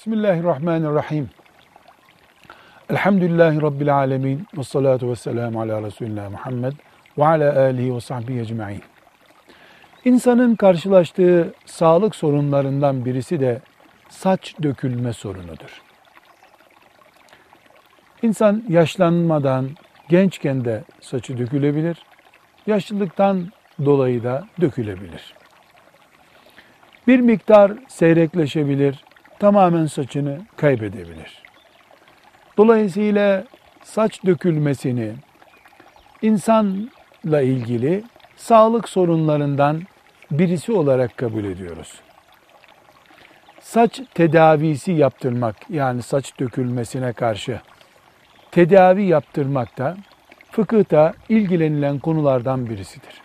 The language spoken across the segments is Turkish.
Bismillahirrahmanirrahim. Elhamdülillahi Rabbil alemin. Ve salatu ve selamu ala Resulullah Muhammed ve ala alihi ve sahbihi ecma'in. İnsanın karşılaştığı sağlık sorunlarından birisi de saç dökülme sorunudur. İnsan yaşlanmadan gençken de saçı dökülebilir. Yaşlılıktan dolayı da dökülebilir. Bir miktar seyrekleşebilir, tamamen saçını kaybedebilir. Dolayısıyla saç dökülmesini insanla ilgili sağlık sorunlarından birisi olarak kabul ediyoruz. Saç tedavisi yaptırmak yani saç dökülmesine karşı tedavi yaptırmak da fıkıhta ilgilenilen konulardan birisidir.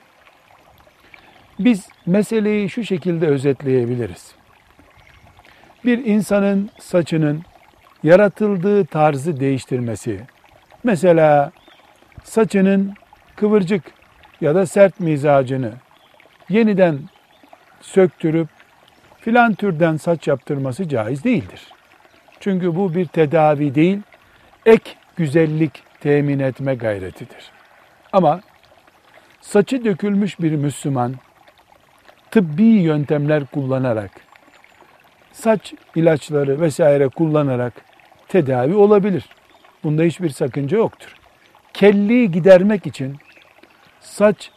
Biz meseleyi şu şekilde özetleyebiliriz. Bir insanın saçının yaratıldığı tarzı değiştirmesi, mesela saçının kıvırcık ya da sert mizacını yeniden söktürüp filan türden saç yaptırması caiz değildir. Çünkü bu bir tedavi değil, ek güzellik temin etme gayretidir. Ama saçı dökülmüş bir Müslüman tıbbi yöntemler kullanarak saç ilaçları vesaire kullanarak tedavi olabilir. Bunda hiçbir sakınca yoktur. Kelliği gidermek için saç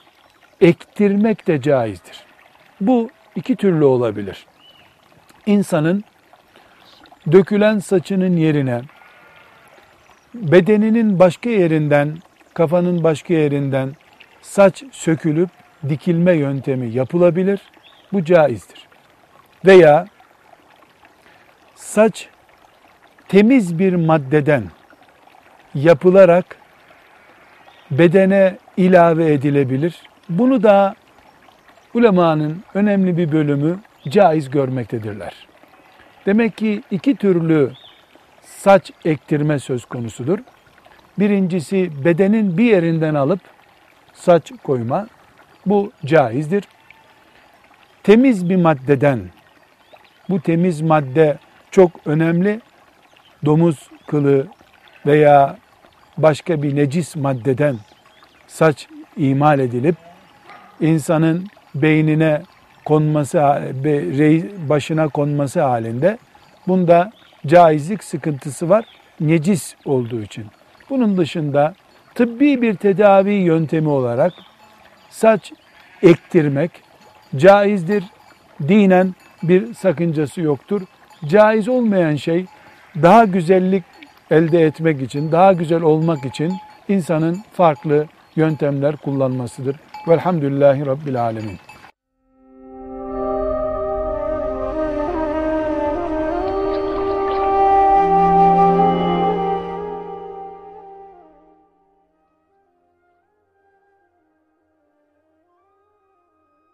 ektirmek de caizdir. Bu iki türlü olabilir. İnsanın dökülen saçının yerine bedeninin başka yerinden, kafanın başka yerinden saç sökülüp dikilme yöntemi yapılabilir. Bu caizdir. Veya saç temiz bir maddeden yapılarak bedene ilave edilebilir. Bunu da ulemanın önemli bir bölümü caiz görmektedirler. Demek ki iki türlü saç ektirme söz konusudur. Birincisi bedenin bir yerinden alıp saç koyma. Bu caizdir. Temiz bir maddeden, bu temiz madde çok önemli. Domuz kılı veya başka bir necis maddeden saç imal edilip insanın beynine konması, başına konması halinde bunda caizlik sıkıntısı var necis olduğu için. Bunun dışında tıbbi bir tedavi yöntemi olarak saç ektirmek caizdir. Dinen bir sakıncası yoktur. Caiz olmayan şey daha güzellik elde etmek için, daha güzel olmak için insanın farklı yöntemler kullanmasıdır. Velhamdülillahi Rabbil Alemin.